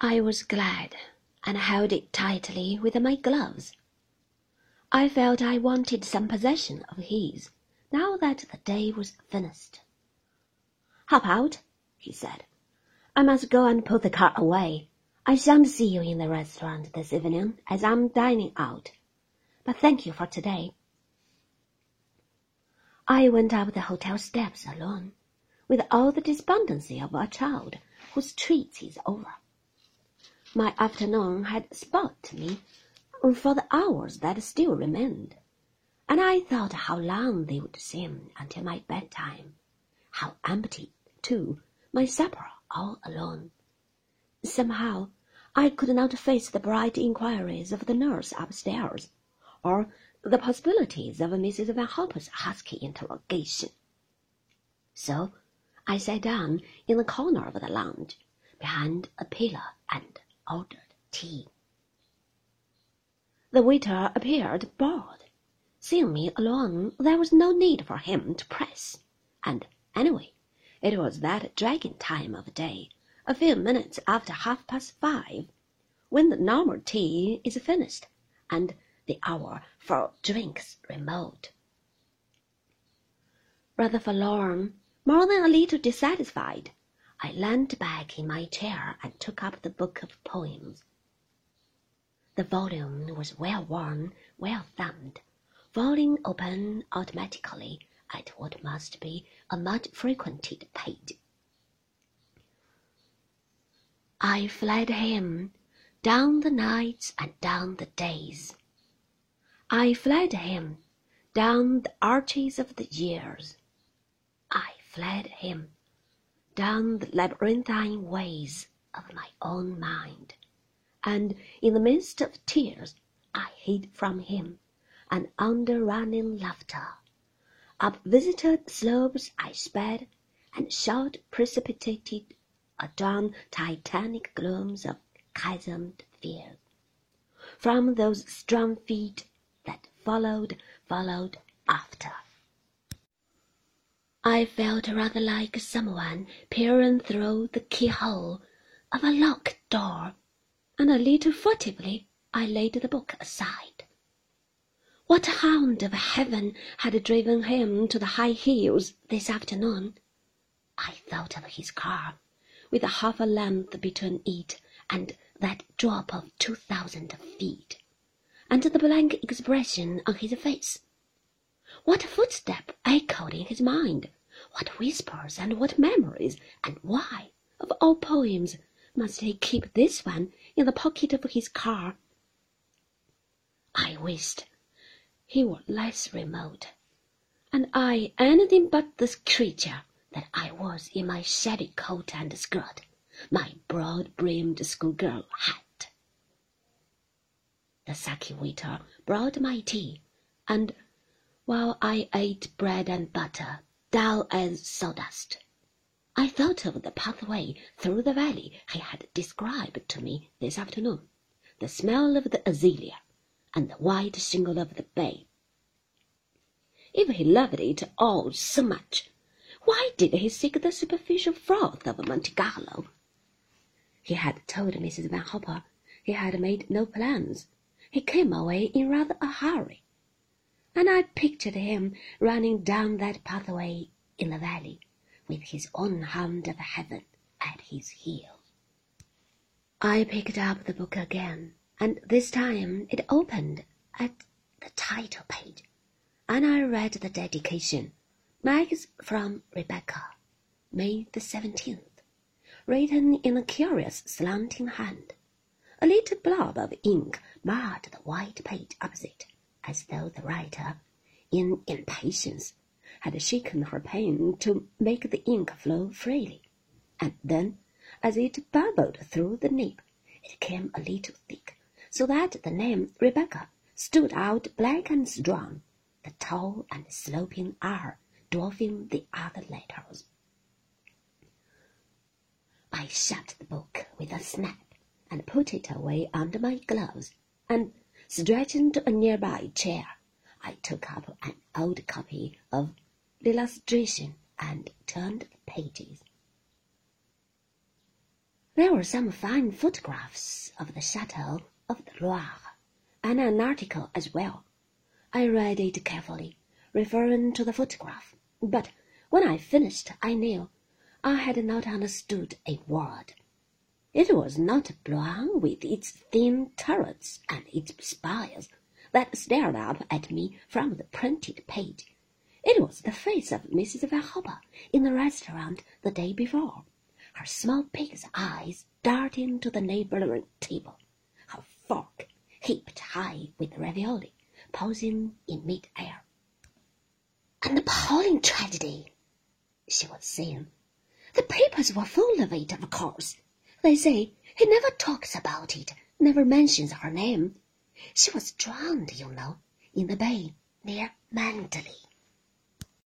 I was glad, and held it tightly with my gloves. I felt I wanted some possession of his, now that the day was finished. Hop out, he said. I must go and put the car away. I shan't see you in the restaurant this evening, as I'm dining out. But thank you for today. I went up the hotel steps alone, with all the despondency of a child whose treat is over. My afternoon had spoilt me for the hours that still remained, and I thought how long they would seem until my bedtime, how empty, too, my supper all alone. Somehow I could not face the bright inquiries of the nurse upstairs, or the possibilities of Mrs. Van Hopper's husky interrogation. So I sat down in the corner of the lounge, behind a pillar, and ordered tea. The waiter appeared bored. Seeing me alone, there was no need for him to press, and anyway, it was that dragging time of day, a few minutes after half past five, when the normal tea is finished, and the hour for drinks remote. Rather forlorn, more than a little dissatisfied, I leaned back in my chair and took up the book of poems. The volume was well worn, well thumbed, falling open automatically at what must be a much frequented page. I fled him down the nights and down the days. I fled him down the arches of the years. I fled him down the labyrinthine ways of my own mind, and in the midst of tears I hid from him, and under running laughter. Up visited slopes I sped, and shot precipitated adown titanic glooms of chasmed fear. From those strong feet that followed, followed after. I felt rather like someone peering through the keyhole of a locked door, and a little furtively I laid the book aside. What hound of heaven had driven him to the high hills this afternoon? I thought of his car, with half a length between it and that drop of two thousand feet, and the blank expression on his face. What footstep echoed in his mind? What whispers and what memories, and why, of all poems, must he keep this one in the pocket of his car? I wished he were less remote, and I anything but this creature that I was in my shabby coat and skirt, my broad-brimmed schoolgirl hat. The sake waiter brought my tea, and while I ate bread and butter, dull as sawdust. I thought of the pathway through the valley he had described to me this afternoon, the smell of the azalea, and the white shingle of the bay. If he loved it all so much, why did he seek the superficial froth of Monte Carlo? He had told Mrs. Van Hopper he had made no plans. He came away in rather a hurry and I pictured him running down that pathway in the valley, with his own hound of heaven at his heels. I picked up the book again, and this time it opened at the title page, and I read the dedication, Max from Rebecca, May the seventeenth, written in a curious slanting hand. A little blob of ink marred the white page opposite as though the writer, in impatience, had shaken her pen to make the ink flow freely, and then, as it bubbled through the nib, it came a little thick, so that the name Rebecca stood out black and strong, the tall and sloping R dwarfing the other letters. I shut the book with a snap and put it away under my gloves, and Stretching to a nearby chair, I took up an old copy of the illustration and turned the pages. There were some fine photographs of the chateau of the Loire, and an article as well. I read it carefully, referring to the photograph, but when I finished I knew I had not understood a word. It was not Blois with its thin turrets and its spires that stared up at me from the printed page. It was the face of Mrs. Van in the restaurant the day before, her small pig's eyes darting to the neighboring table, her fork heaped high with ravioli, pausing in mid-air. An appalling tragedy, she was saying. The papers were full of it, of course. They say he never talks about it, never mentions her name. She was drowned, you know, in the bay near Manderley.